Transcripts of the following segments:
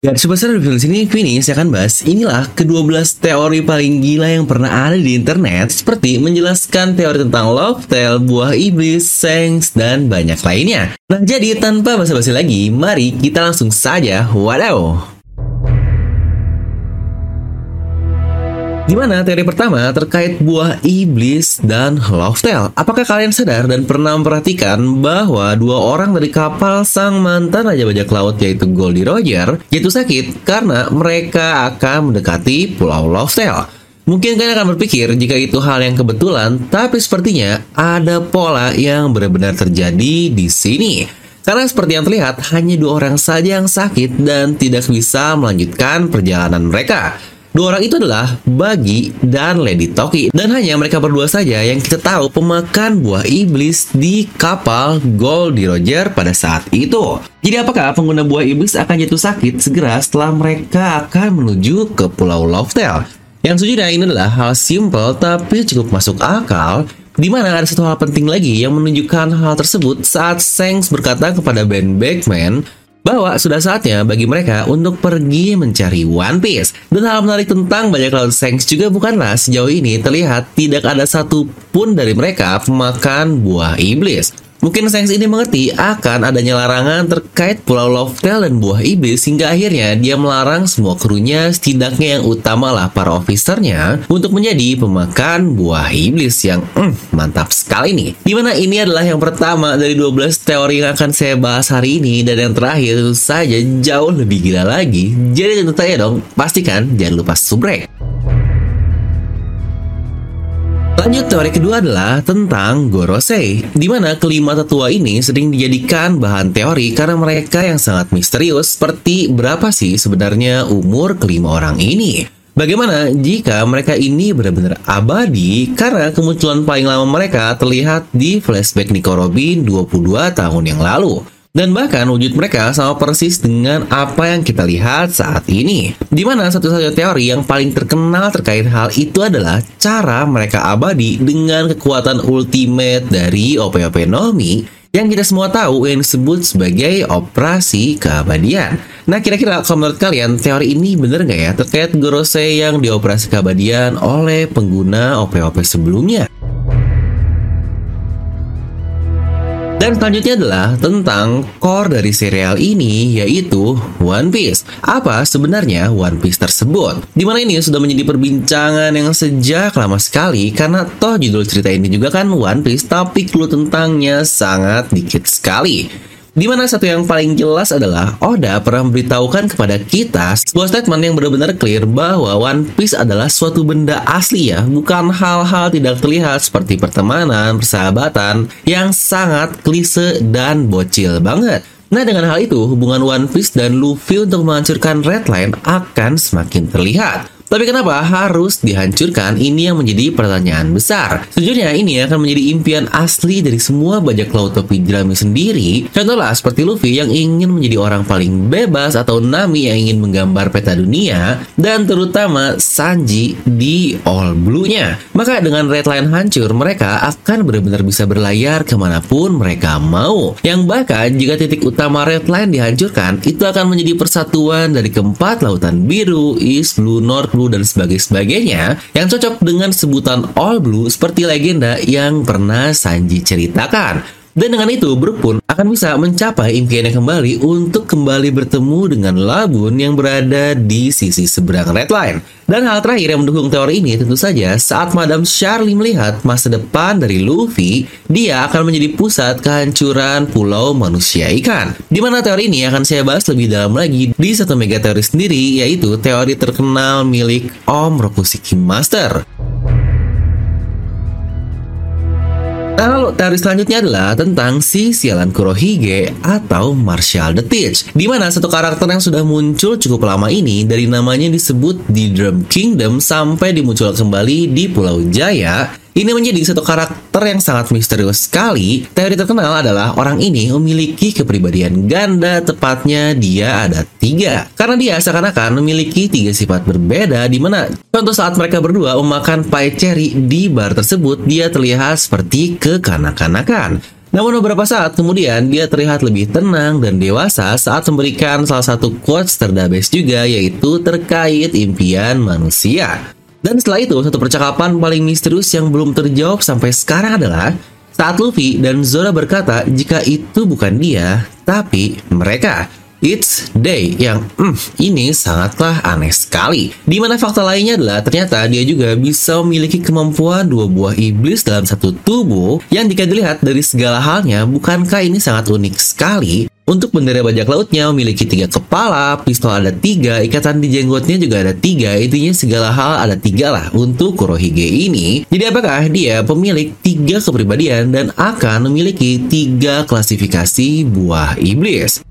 Garis besar di sini, Vini saya akan bahas inilah ke-12 teori paling gila yang pernah ada di internet seperti menjelaskan teori tentang love tale, buah iblis, sengs, dan banyak lainnya. Nah jadi tanpa basa-basi lagi, mari kita langsung saja wadaw! Gimana teori pertama terkait buah iblis dan love tale? Apakah kalian sadar dan pernah memperhatikan bahwa dua orang dari kapal sang mantan Raja Bajak Laut yaitu Goldie Roger jatuh sakit karena mereka akan mendekati Pulau Love Tale? Mungkin kalian akan berpikir jika itu hal yang kebetulan, tapi sepertinya ada pola yang benar-benar terjadi di sini. Karena seperti yang terlihat, hanya dua orang saja yang sakit dan tidak bisa melanjutkan perjalanan mereka. Dua orang itu adalah Bagi dan Lady Toki Dan hanya mereka berdua saja yang kita tahu pemakan buah iblis di kapal Goldie Roger pada saat itu Jadi apakah pengguna buah iblis akan jatuh sakit segera setelah mereka akan menuju ke Pulau Loftel? Yang sejujurnya ini adalah hal simple tapi cukup masuk akal di mana ada satu hal penting lagi yang menunjukkan hal tersebut saat Sengs berkata kepada Ben Beckman bahwa sudah saatnya bagi mereka untuk pergi mencari One Piece. Dan hal menarik tentang banyak laut Shanks juga bukanlah sejauh ini terlihat tidak ada satu pun dari mereka pemakan buah iblis. Mungkin Shanks ini mengerti akan adanya larangan terkait Pulau Loftel dan buah iblis hingga akhirnya dia melarang semua krunya setidaknya yang utamalah para officernya untuk menjadi pemakan buah iblis yang mm, mantap sekali nih. Di mana ini adalah yang pertama dari 12 teori yang akan saya bahas hari ini dan yang terakhir saja jauh lebih gila lagi. Jadi tentu saja dong, pastikan jangan lupa subscribe. Lanjut teori kedua adalah tentang Gorosei, di mana kelima tetua ini sering dijadikan bahan teori karena mereka yang sangat misterius seperti berapa sih sebenarnya umur kelima orang ini. Bagaimana jika mereka ini benar-benar abadi karena kemunculan paling lama mereka terlihat di flashback Nico Robin 22 tahun yang lalu. Dan bahkan wujud mereka sama persis dengan apa yang kita lihat saat ini. Di mana satu-satunya teori yang paling terkenal terkait hal itu adalah cara mereka abadi dengan kekuatan ultimate dari OP-OP Nomi yang kita semua tahu yang disebut sebagai operasi keabadian. Nah kira-kira kalau menurut kalian teori ini bener nggak ya terkait Gorosei yang dioperasi keabadian oleh pengguna OP-OP sebelumnya? Dan selanjutnya adalah tentang core dari serial ini yaitu One Piece. Apa sebenarnya One Piece tersebut? Di mana ini sudah menjadi perbincangan yang sejak lama sekali karena toh judul cerita ini juga kan One Piece tapi clue tentangnya sangat dikit sekali. Di mana satu yang paling jelas adalah Oda pernah memberitahukan kepada kita sebuah statement yang benar-benar clear bahwa One Piece adalah suatu benda asli ya, bukan hal-hal tidak terlihat seperti pertemanan, persahabatan yang sangat klise dan bocil banget. Nah dengan hal itu, hubungan One Piece dan Luffy untuk menghancurkan Red Line akan semakin terlihat. Tapi kenapa harus dihancurkan? Ini yang menjadi pertanyaan besar. Sejujurnya ini akan menjadi impian asli dari semua bajak laut topi jerami sendiri. Contohlah seperti Luffy yang ingin menjadi orang paling bebas atau Nami yang ingin menggambar peta dunia dan terutama Sanji di All Blue-nya. Maka dengan Red Line hancur, mereka akan benar-benar bisa berlayar ke mana pun mereka mau. Yang bahkan jika titik utama Red Line dihancurkan, itu akan menjadi persatuan dari keempat lautan biru, East, Blue, North, Blue dan sebagainya yang cocok dengan sebutan All Blue seperti legenda yang pernah Sanji ceritakan. Dan dengan itu, Brook pun akan bisa mencapai impiannya kembali untuk kembali bertemu dengan Labun yang berada di sisi seberang Red Line. Dan hal terakhir yang mendukung teori ini tentu saja saat Madam Charlie melihat masa depan dari Luffy, dia akan menjadi pusat kehancuran pulau manusia ikan. Di mana teori ini akan saya bahas lebih dalam lagi di satu mega teori sendiri, yaitu teori terkenal milik Om Rokushiki Master. Lalu teori selanjutnya adalah tentang si sialan Kurohige atau Marshall the Teach, di mana satu karakter yang sudah muncul cukup lama ini dari namanya disebut di Drum Kingdom sampai dimunculkan kembali di Pulau Jaya ini menjadi satu karakter yang sangat misterius sekali. Teori terkenal adalah orang ini memiliki kepribadian ganda, tepatnya dia ada tiga. Karena dia seakan-akan memiliki tiga sifat berbeda, di mana contoh saat mereka berdua memakan pie cherry di bar tersebut, dia terlihat seperti kekanak-kanakan. Namun beberapa saat kemudian dia terlihat lebih tenang dan dewasa saat memberikan salah satu quotes terdabes juga yaitu terkait impian manusia. Dan setelah itu, satu percakapan paling misterius yang belum terjawab sampai sekarang adalah saat Luffy dan Zora berkata jika itu bukan dia, tapi mereka. It's Day yang hmm, ini sangatlah aneh sekali. Di mana fakta lainnya adalah ternyata dia juga bisa memiliki kemampuan dua buah iblis dalam satu tubuh yang jika dilihat dari segala halnya bukankah ini sangat unik sekali? Untuk bendera bajak lautnya memiliki tiga kepala, pistol ada tiga, ikatan di jenggotnya juga ada tiga, intinya segala hal ada tiga lah untuk Kurohige ini. Jadi apakah dia pemilik tiga kepribadian dan akan memiliki tiga klasifikasi buah iblis?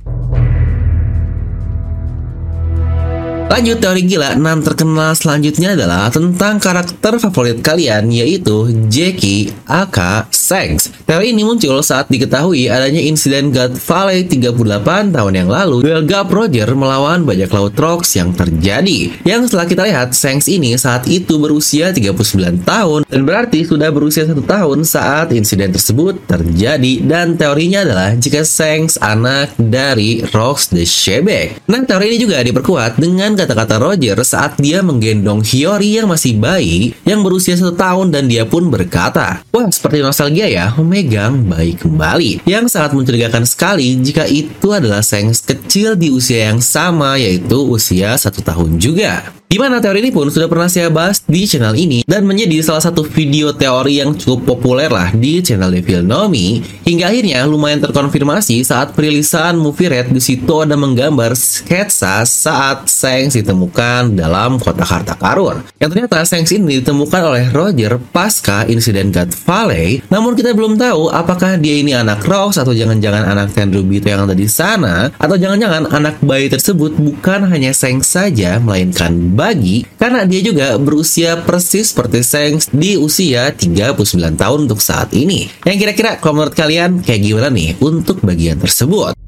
Lanjut teori gila 6 terkenal selanjutnya adalah tentang karakter favorit kalian yaitu Jackie aka Shanks. Teori ini muncul saat diketahui adanya insiden God Valley 38 tahun yang lalu duel Gap Roger melawan bajak laut Rocks yang terjadi. Yang setelah kita lihat Shanks ini saat itu berusia 39 tahun dan berarti sudah berusia satu tahun saat insiden tersebut terjadi dan teorinya adalah jika Shanks anak dari Rocks the Shebek. Nah teori ini juga diperkuat dengan kata-kata Roger saat dia menggendong Hiyori yang masih bayi yang berusia satu tahun dan dia pun berkata, Wah, seperti nostalgia ya, memegang bayi kembali. Yang sangat mencurigakan sekali jika itu adalah Sengs kecil di usia yang sama yaitu usia satu tahun juga. Di mana teori ini pun sudah pernah saya bahas di channel ini dan menjadi salah satu video teori yang cukup populer lah di channel Devil Nomi hingga akhirnya lumayan terkonfirmasi saat perilisan movie red di situ ada menggambar sketsa saat Sengs ditemukan dalam kotak harta karun. Yang ternyata Sengs ini ditemukan oleh Roger pasca insiden God Valley, namun kita belum tahu apakah dia ini anak Rose atau jangan-jangan anak Tenryubito yang ada di sana atau jangan-jangan anak bayi tersebut bukan hanya Sengs saja melainkan bagi karena dia juga berusia persis seperti Sengs di usia 39 tahun untuk saat ini. Yang kira-kira kalau menurut kalian kayak gimana nih untuk bagian tersebut?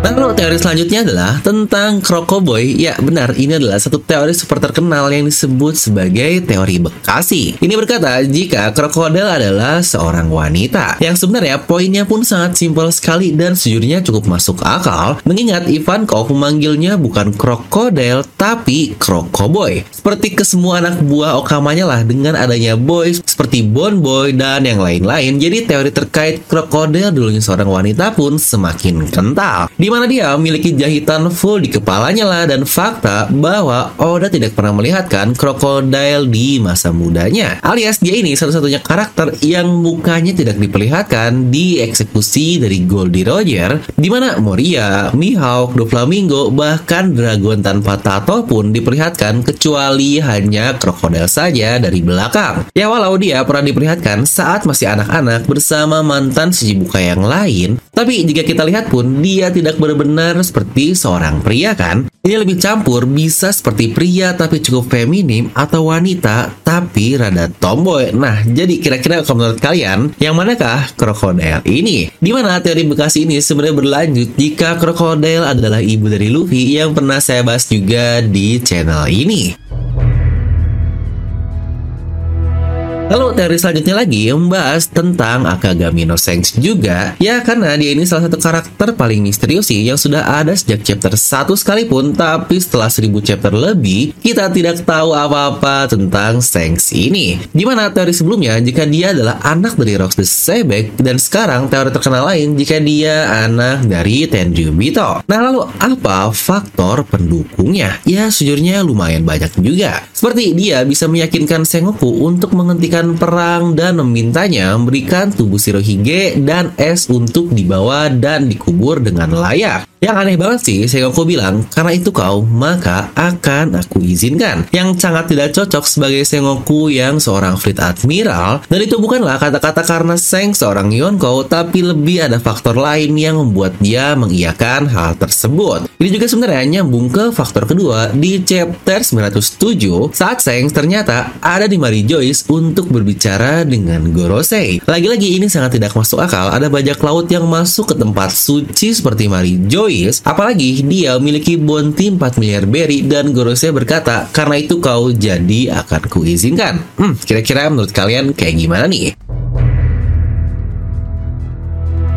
Lalu teori selanjutnya adalah tentang Krokoboy. Ya benar, ini adalah satu teori super terkenal yang disebut sebagai teori Bekasi. Ini berkata jika krokodil adalah seorang wanita. Yang sebenarnya poinnya pun sangat simpel sekali dan sejujurnya cukup masuk akal. Mengingat Ivan Kok memanggilnya bukan krokodil tapi Krokoboy. Seperti ke semua anak buah Okamanya lah dengan adanya boy seperti Bon Boy dan yang lain-lain. Jadi teori terkait krokodil dulunya seorang wanita pun semakin kental. Di mana dia memiliki jahitan full di kepalanya lah dan fakta bahwa Oda tidak pernah melihatkan krokodil di masa mudanya. Alias dia ini satu-satunya karakter yang mukanya tidak diperlihatkan di eksekusi dari Goldie Roger, di mana Moria, Mihawk, Doflamingo, bahkan Dragon tanpa tato pun diperlihatkan kecuali hanya krokodil saja dari belakang. Ya walau dia pernah diperlihatkan saat masih anak-anak bersama mantan Shichibuka yang lain, tapi jika kita lihat pun dia tidak benar-benar seperti seorang pria kan? Ini lebih campur, bisa seperti pria tapi cukup feminim atau wanita tapi rada tomboy. Nah, jadi kira-kira kalau menurut kalian, yang manakah krokodil ini? Di mana teori bekas ini sebenarnya berlanjut jika krokodil adalah ibu dari Luffy yang pernah saya bahas juga di channel ini. Lalu teori selanjutnya lagi membahas tentang Akagami no Sengs juga. Ya karena dia ini salah satu karakter paling misterius sih yang sudah ada sejak chapter 1 sekalipun. Tapi setelah 1000 chapter lebih, kita tidak tahu apa-apa tentang Sengs ini. Di mana teori sebelumnya jika dia adalah anak dari Rox the Sebek dan sekarang teori terkenal lain jika dia anak dari Tenryubito. Nah lalu apa faktor pendukungnya? Ya sejujurnya lumayan banyak juga. Seperti dia bisa meyakinkan Sengoku untuk menghentikan perang dan memintanya memberikan tubuh Shirohige dan es untuk dibawa dan dikubur dengan layak. Yang aneh banget sih, Sengoku bilang, karena itu kau, maka akan aku izinkan. Yang sangat tidak cocok sebagai Sengoku yang seorang Fleet Admiral, dan itu bukanlah kata-kata karena Seng seorang Yonko, tapi lebih ada faktor lain yang membuat dia mengiyakan hal tersebut. Ini juga sebenarnya nyambung ke faktor kedua di chapter 907 saat Seng ternyata ada di Mary Joyce untuk berbicara dengan Gorosei. Lagi-lagi ini sangat tidak masuk akal, ada bajak laut yang masuk ke tempat suci seperti Mary Joyce apalagi dia memiliki bounty 4 miliar berry dan Gorosei berkata, karena itu kau jadi akan kuizinkan. Hmm, kira-kira menurut kalian kayak gimana nih?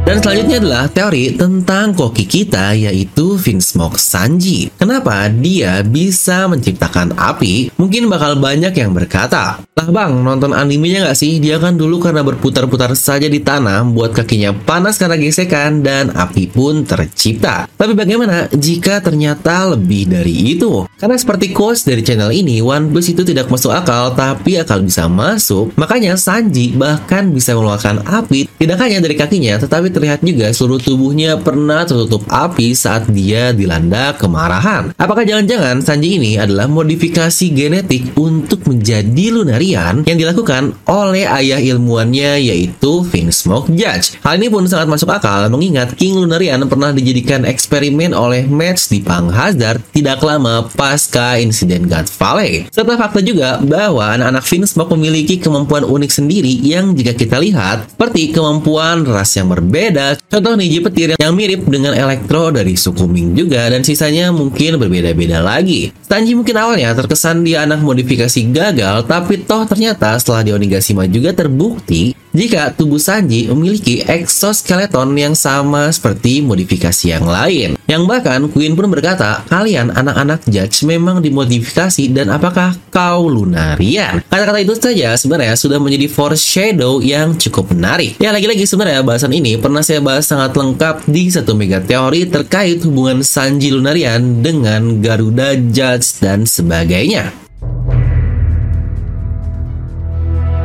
Dan selanjutnya adalah teori tentang koki kita yaitu Vinsmoke Sanji. Kenapa dia bisa menciptakan api? Mungkin bakal banyak yang berkata, lah bang, nonton animenya nggak sih? Dia kan dulu karena berputar-putar saja di tanah, buat kakinya panas karena gesekan, dan api pun tercipta. Tapi bagaimana jika ternyata lebih dari itu? Karena seperti quotes dari channel ini, One Piece itu tidak masuk akal, tapi akal bisa masuk. Makanya Sanji bahkan bisa mengeluarkan api, tidak hanya dari kakinya, tetapi terlihat juga seluruh tubuhnya pernah tertutup api saat dia dilanda kemarahan. Apakah jangan-jangan Sanji ini adalah modifikasi genetik untuk menjadi Lunarian yang dilakukan oleh ayah ilmuannya yaitu Smoke Judge? Hal ini pun sangat masuk akal mengingat King Lunarian pernah dijadikan eksperimen oleh Mads di Pang Hazard tidak lama pasca insiden God Valley. Serta fakta juga bahwa anak-anak Smoke memiliki kemampuan unik sendiri yang jika kita lihat seperti kemampuan ras yang berbeda, Contoh nih petir yang mirip dengan elektro dari suku Ming juga dan sisanya mungkin berbeda-beda lagi. Sanji mungkin awalnya terkesan dia anak modifikasi gagal, tapi toh ternyata setelah di Onigashima juga terbukti jika tubuh Sanji memiliki exoskeleton yang sama seperti modifikasi yang lain. Yang bahkan Queen pun berkata, kalian anak-anak Judge memang dimodifikasi dan apakah kau Lunarian? Kata-kata itu saja sebenarnya sudah menjadi foreshadow yang cukup menarik. Ya lagi-lagi sebenarnya bahasan ini pernah saya bahas sangat lengkap di satu mega teori terkait hubungan Sanji Lunarian dengan Garuda Judge dan sebagainya.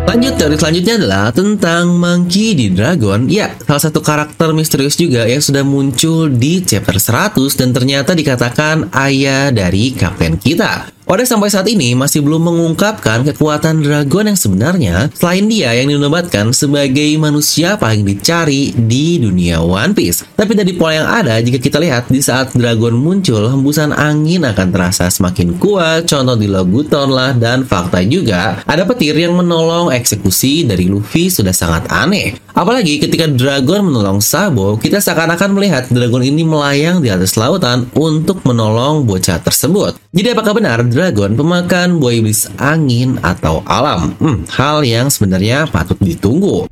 Lanjut, teori selanjutnya adalah tentang Monkey di Dragon. Ya, salah satu karakter misterius juga yang sudah muncul di chapter 100 dan ternyata dikatakan ayah dari kapten kita. Oda sampai saat ini masih belum mengungkapkan kekuatan Dragon yang sebenarnya selain dia yang dinobatkan sebagai manusia paling dicari di dunia One Piece. Tapi dari pola yang ada, jika kita lihat di saat Dragon muncul, hembusan angin akan terasa semakin kuat, contoh di Loguton lah, dan fakta juga ada petir yang menolong eksekusi dari Luffy sudah sangat aneh. Apalagi ketika Dragon menolong Sabo, kita seakan-akan melihat Dragon ini melayang di atas lautan untuk menolong bocah tersebut. Jadi apakah benar dragon pemakan buah iblis angin atau alam? Hmm, hal yang sebenarnya patut ditunggu.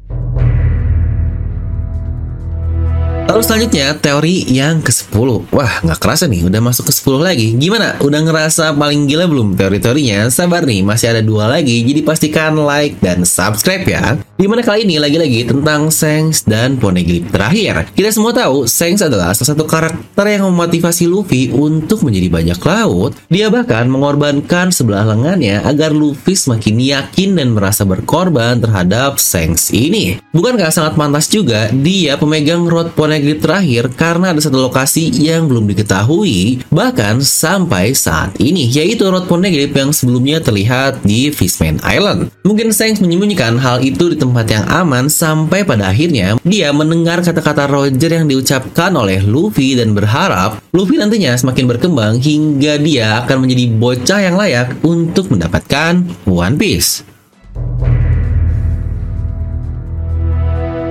Lalu selanjutnya teori yang ke-10 Wah nggak kerasa nih udah masuk ke 10 lagi. Gimana? Udah ngerasa paling gila belum teori-teorinya? Sabar nih masih ada dua lagi. Jadi pastikan like dan subscribe ya. Di mana kali ini lagi-lagi tentang Sengs dan Poneglyph terakhir. Kita semua tahu Sengs adalah salah satu karakter yang memotivasi Luffy untuk menjadi banyak laut. Dia bahkan mengorbankan sebelah lengannya agar Luffy semakin yakin dan merasa berkorban terhadap Sengs ini. Bukankah sangat pantas juga dia pemegang rod Poneglyph Poneglyph terakhir karena ada satu lokasi yang belum diketahui bahkan sampai saat ini yaitu Rod Poneglyph yang sebelumnya terlihat di Fishman Island. Mungkin Shanks menyembunyikan hal itu di tempat yang aman sampai pada akhirnya dia mendengar kata-kata Roger yang diucapkan oleh Luffy dan berharap Luffy nantinya semakin berkembang hingga dia akan menjadi bocah yang layak untuk mendapatkan One Piece.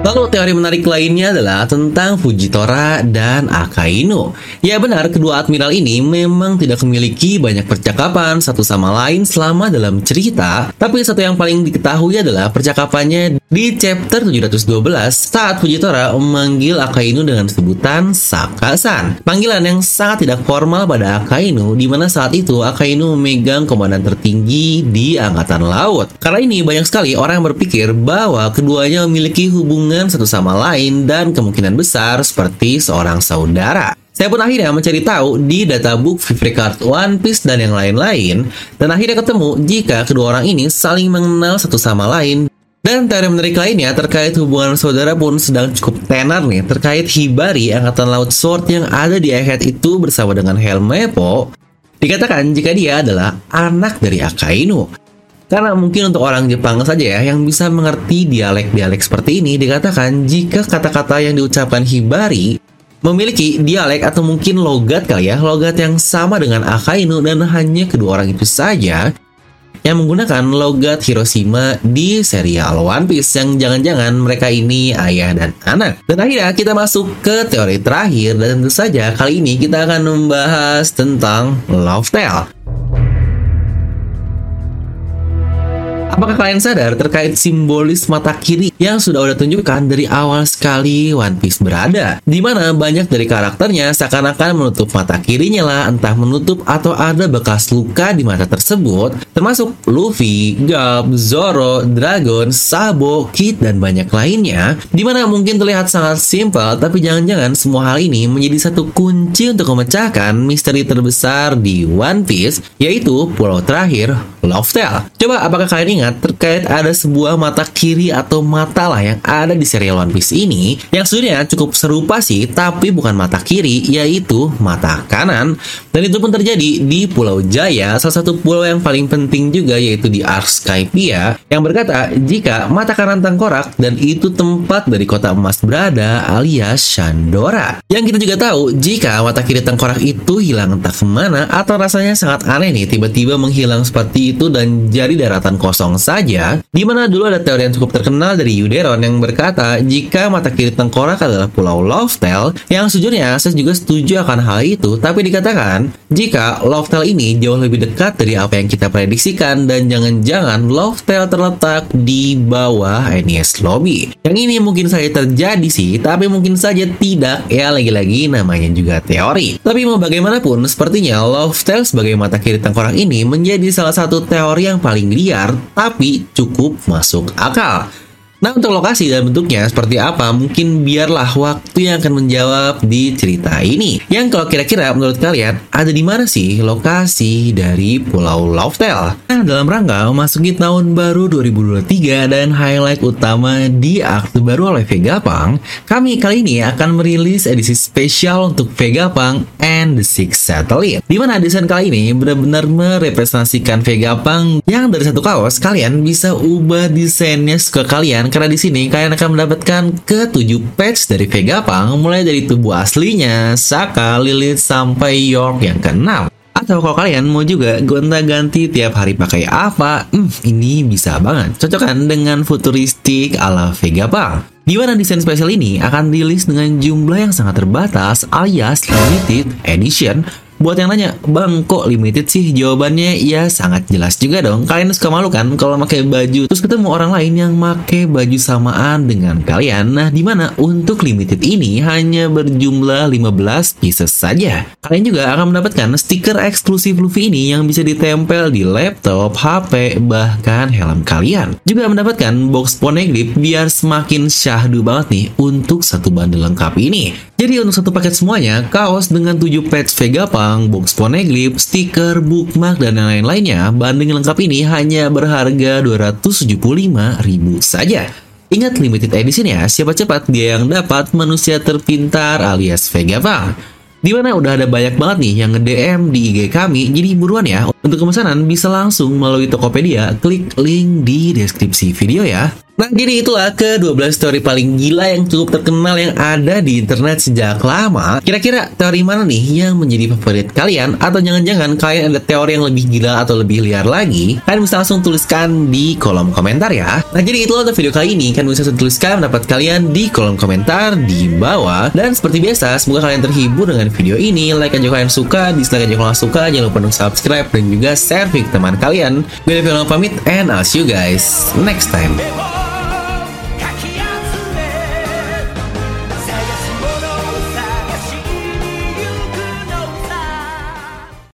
Lalu teori menarik lainnya adalah tentang Fujitora dan Akainu. Ya benar, kedua admiral ini memang tidak memiliki banyak percakapan satu sama lain selama dalam cerita, tapi satu yang paling diketahui adalah percakapannya di chapter 712 saat Fujitora memanggil Akainu dengan sebutan Sakasan. Panggilan yang sangat tidak formal pada Akainu, di mana saat itu Akainu memegang komandan tertinggi di Angkatan Laut. Karena ini banyak sekali orang yang berpikir bahwa keduanya memiliki hubungan hubungan satu sama lain dan kemungkinan besar seperti seorang saudara. Saya pun akhirnya mencari tahu di databook Fifty Card One Piece dan yang lain-lain, dan akhirnya ketemu jika kedua orang ini saling mengenal satu sama lain. Dan teori menarik lainnya terkait hubungan saudara pun sedang cukup tenar nih terkait Hibari Angkatan Laut Sword yang ada di Egghead itu bersama dengan Helmepo. Dikatakan jika dia adalah anak dari Akainu. Karena mungkin untuk orang Jepang saja ya yang bisa mengerti dialek-dialek seperti ini dikatakan jika kata-kata yang diucapkan Hibari memiliki dialek atau mungkin logat kali ya, logat yang sama dengan Akainu dan hanya kedua orang itu saja yang menggunakan logat Hiroshima di serial One Piece yang jangan-jangan mereka ini ayah dan anak. Dan akhirnya kita masuk ke teori terakhir dan tentu saja kali ini kita akan membahas tentang Love Tale. Apakah kalian sadar terkait simbolis mata kiri yang sudah udah tunjukkan dari awal sekali One Piece berada? Di mana banyak dari karakternya seakan-akan menutup mata kirinya lah, entah menutup atau ada bekas luka di mata tersebut, termasuk Luffy, Garp, Zoro, Dragon, Sabo, Kid, dan banyak lainnya. Di mana mungkin terlihat sangat simpel, tapi jangan-jangan semua hal ini menjadi satu kunci untuk memecahkan misteri terbesar di One Piece, yaitu pulau terakhir, Love Tale. Coba apakah kalian ingat terkait ada sebuah mata kiri atau mata lah yang ada di serial One Piece ini yang sebenarnya cukup serupa sih tapi bukan mata kiri yaitu mata kanan. Dan itu pun terjadi di Pulau Jaya. Salah satu pulau yang paling penting juga yaitu di Ark Skypia yang berkata jika mata kanan tengkorak dan itu tempat dari kota emas berada alias Shandora. Yang kita juga tahu jika mata kiri tengkorak itu hilang entah ke mana atau rasanya sangat aneh nih tiba-tiba menghilang seperti dan jadi daratan kosong saja, di mana dulu ada teori yang cukup terkenal dari Yuderon yang berkata jika mata kiri tengkorak adalah pulau Loftel, yang sejujurnya saya juga setuju akan hal itu, tapi dikatakan jika Loftel ini jauh lebih dekat dari apa yang kita prediksikan dan jangan-jangan Loftel terletak di bawah NES Lobby. Yang ini mungkin saja terjadi sih, tapi mungkin saja tidak, ya lagi-lagi namanya juga teori. Tapi mau bagaimanapun, sepertinya Loftel sebagai mata kiri tengkorak ini menjadi salah satu teori yang paling liar, tapi cukup masuk akal. Nah untuk lokasi dan bentuknya seperti apa mungkin biarlah waktu yang akan menjawab di cerita ini. Yang kalau kira-kira menurut kalian ada di mana sih lokasi dari Pulau Loftel? Nah dalam rangka memasuki tahun baru 2023 dan highlight utama di akte baru oleh Vegapunk, kami kali ini akan merilis edisi spesial untuk Vegapunk and the Six Satellite. Di mana desain kali ini benar-benar merepresentasikan Vegapunk yang dari satu kaos kalian bisa ubah desainnya suka kalian karena di sini kalian akan mendapatkan ketujuh patch dari Vegapunk mulai dari tubuh aslinya, Saka, Lilith sampai York yang keenam. Atau kalau kalian mau juga gonta-ganti tiap hari pakai apa, hmm, ini bisa banget. Cocok kan dengan futuristik ala Vegapunk. Di mana desain spesial ini akan rilis dengan jumlah yang sangat terbatas alias limited edition Buat yang nanya, Bang kok limited sih? Jawabannya ya sangat jelas juga dong. Kalian suka malu kan kalau pakai baju terus ketemu orang lain yang pakai baju samaan dengan kalian. Nah, di mana untuk limited ini hanya berjumlah 15 pieces saja. Kalian juga akan mendapatkan stiker eksklusif Luffy ini yang bisa ditempel di laptop, HP, bahkan helm kalian. Juga mendapatkan box poneglyph biar semakin syahdu banget nih untuk satu bundle lengkap ini. Jadi untuk satu paket semuanya, kaos dengan 7 patch Vegapunk, box poneglyph, stiker, bookmark, dan lain-lainnya, banding lengkap ini hanya berharga 275.000 saja. Ingat limited edition ya, siapa cepat dia yang dapat manusia terpintar alias Vegapunk. Di mana udah ada banyak banget nih yang nge-DM di IG kami, jadi buruan ya. Untuk pemesanan bisa langsung melalui Tokopedia, klik link di deskripsi video ya. Nah, jadi itulah ke-12 teori paling gila yang cukup terkenal yang ada di internet sejak lama. Kira-kira teori mana nih yang menjadi favorit kalian? Atau jangan-jangan kalian ada teori yang lebih gila atau lebih liar lagi? Kalian bisa langsung tuliskan di kolom komentar ya. Nah, jadi itulah untuk video kali ini. Kalian bisa tuliskan pendapat kalian di kolom komentar di bawah. Dan seperti biasa, semoga kalian terhibur dengan video ini. Like aja kalian suka, dislike aja kalau suka. Jangan lupa untuk subscribe dan juga share ke teman kalian. Gue Devil pamit and I'll see you guys next time.